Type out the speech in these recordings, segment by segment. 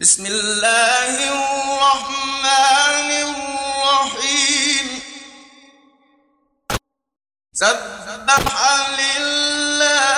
بسم الله الرحمن الرحيم. سبح لله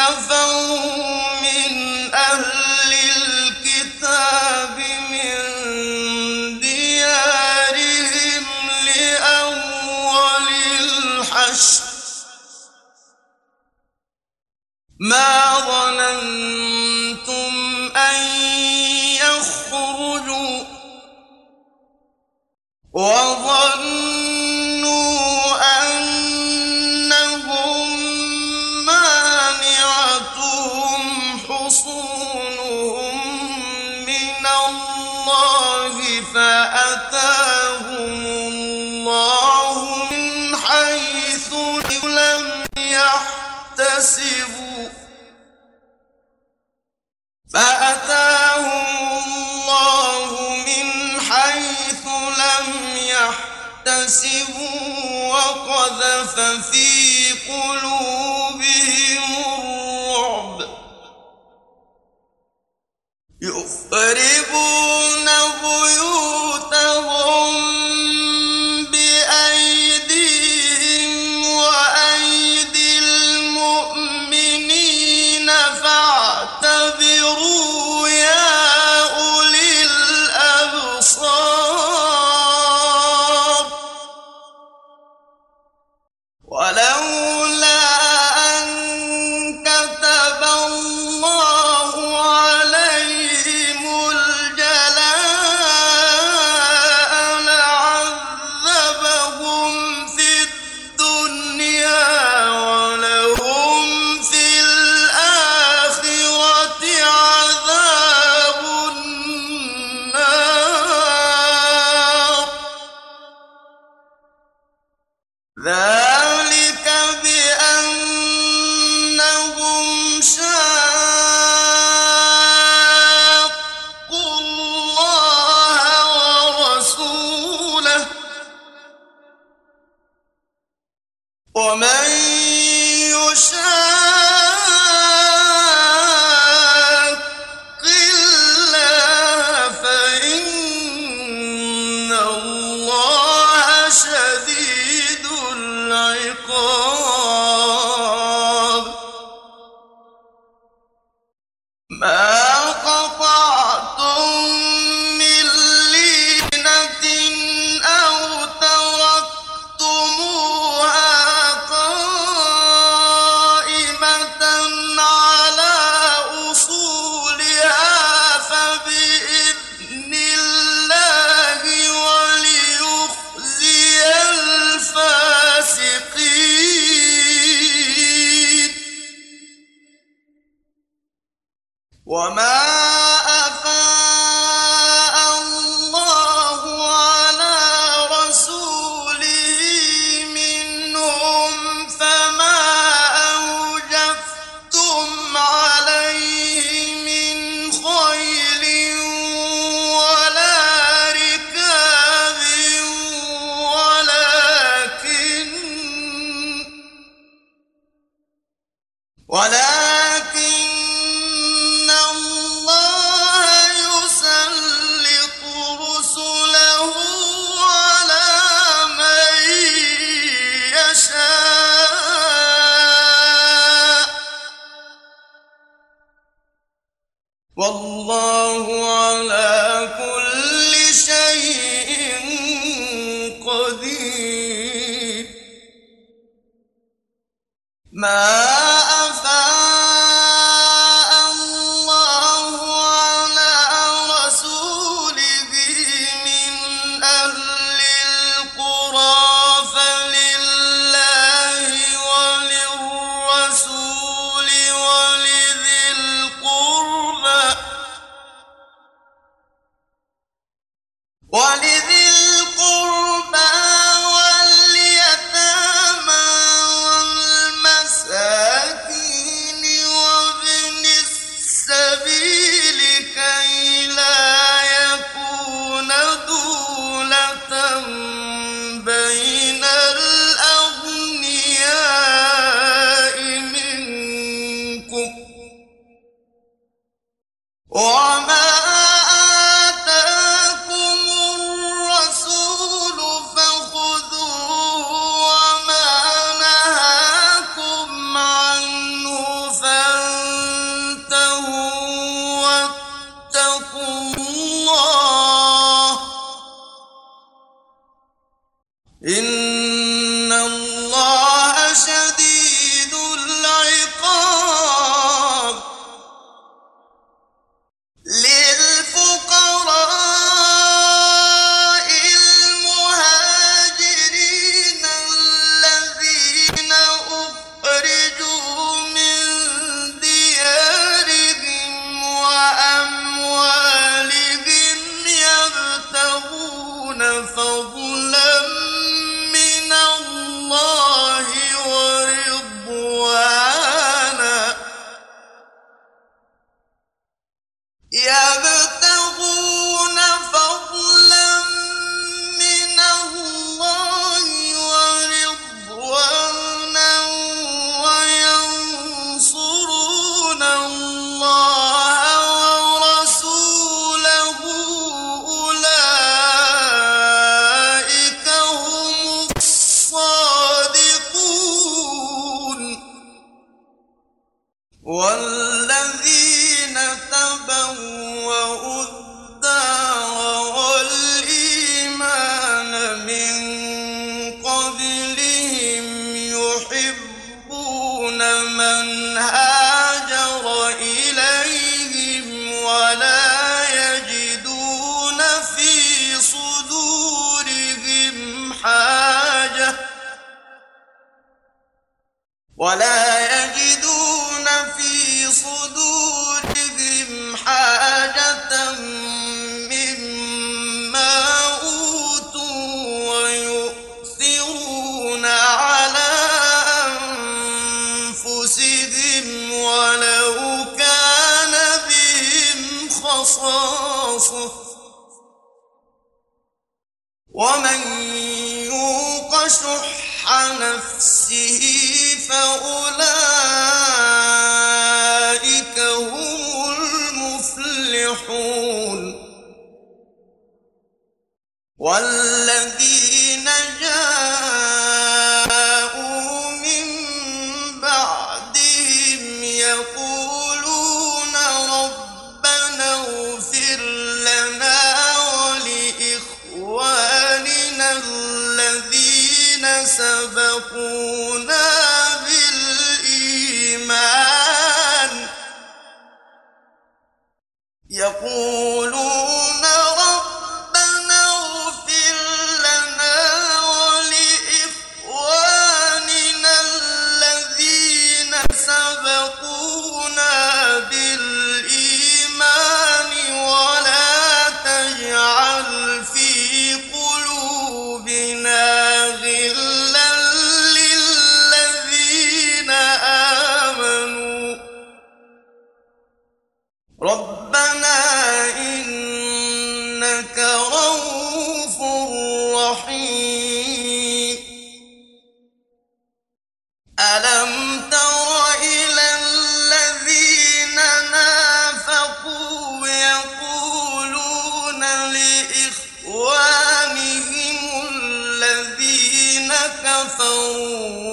كفروا فأتاهم الله من حيث لم يحتسبوا. فأتاهم الله من حيث لم يحتسبوا. وقذف في قلوبهم الرعب. يخربون بيوتهم ولا ولا يجدون في صدورهم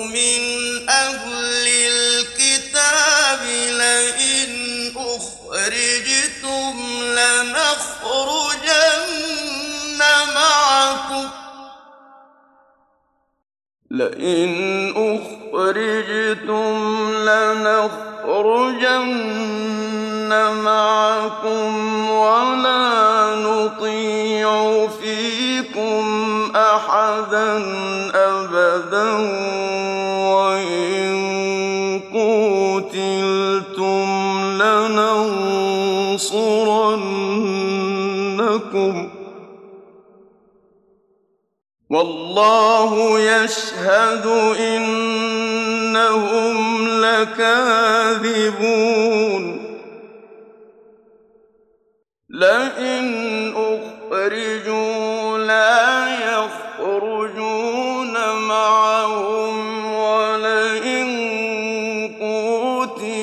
من أهل الكتاب لئن أخرجتم لنخرجن معكم. لئن أخرجتم لنخرجن معكم ولا نطيع فيكم أحدا أبدا وإن قتلتم لننصرنكم والله يشهد إنهم لكاذبون لئن أخرجوا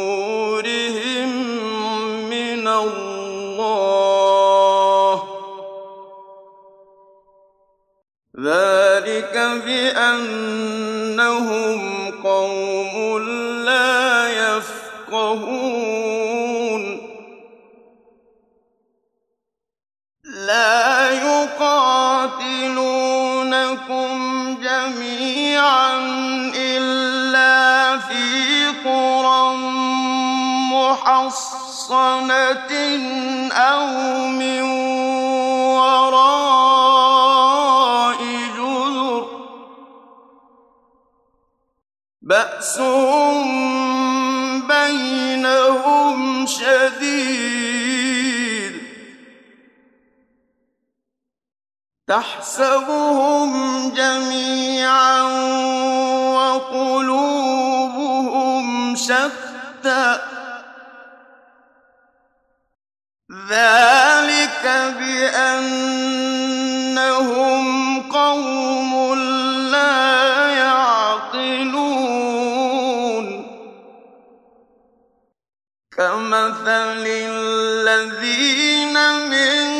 صدورهم من الله. ذلك بأنهم محصنة أو من وراء جذر بأس بينهم شديد تحسبهم جميعا وقلوبهم شتى ذلك بأنهم قوم لا يعقلون. كمثل الذين من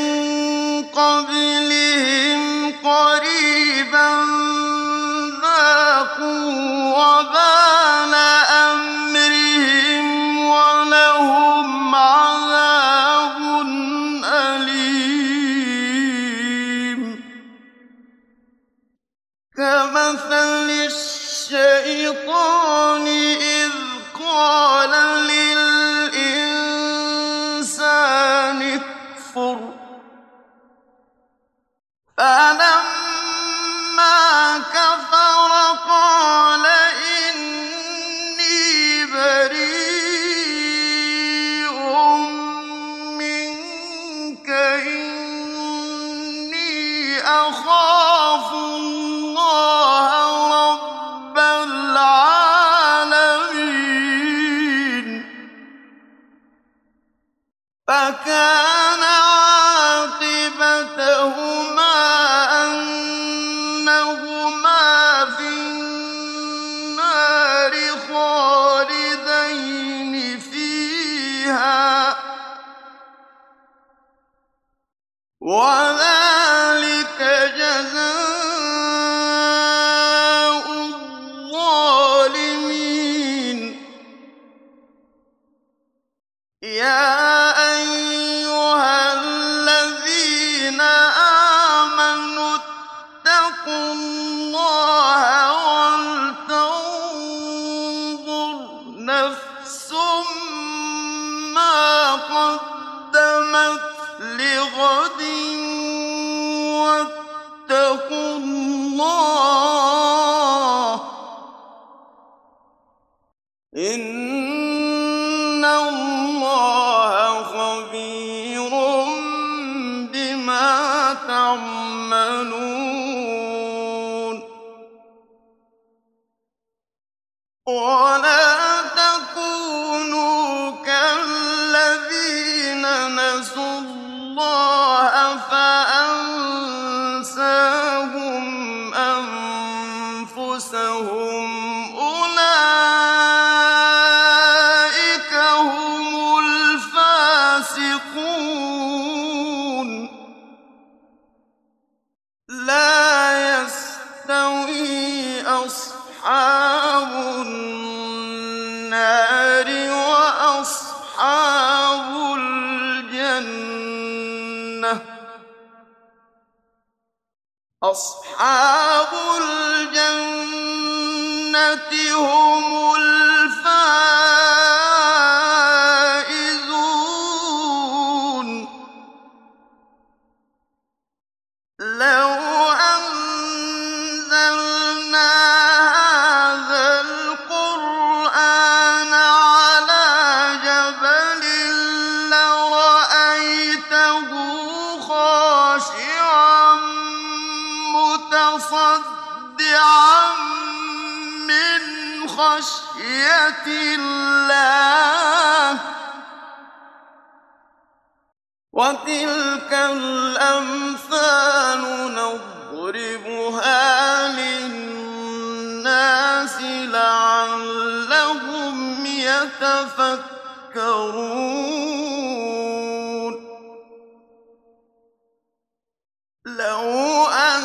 فكان ولا أصحاب الجنة هم الجنة من خشية الله. وتلك الأمثال نضربها للناس لعلهم يتفكرون. لو أن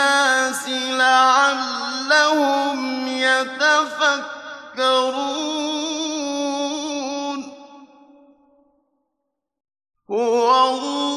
الناس لعلهم يتفكرون. هو الله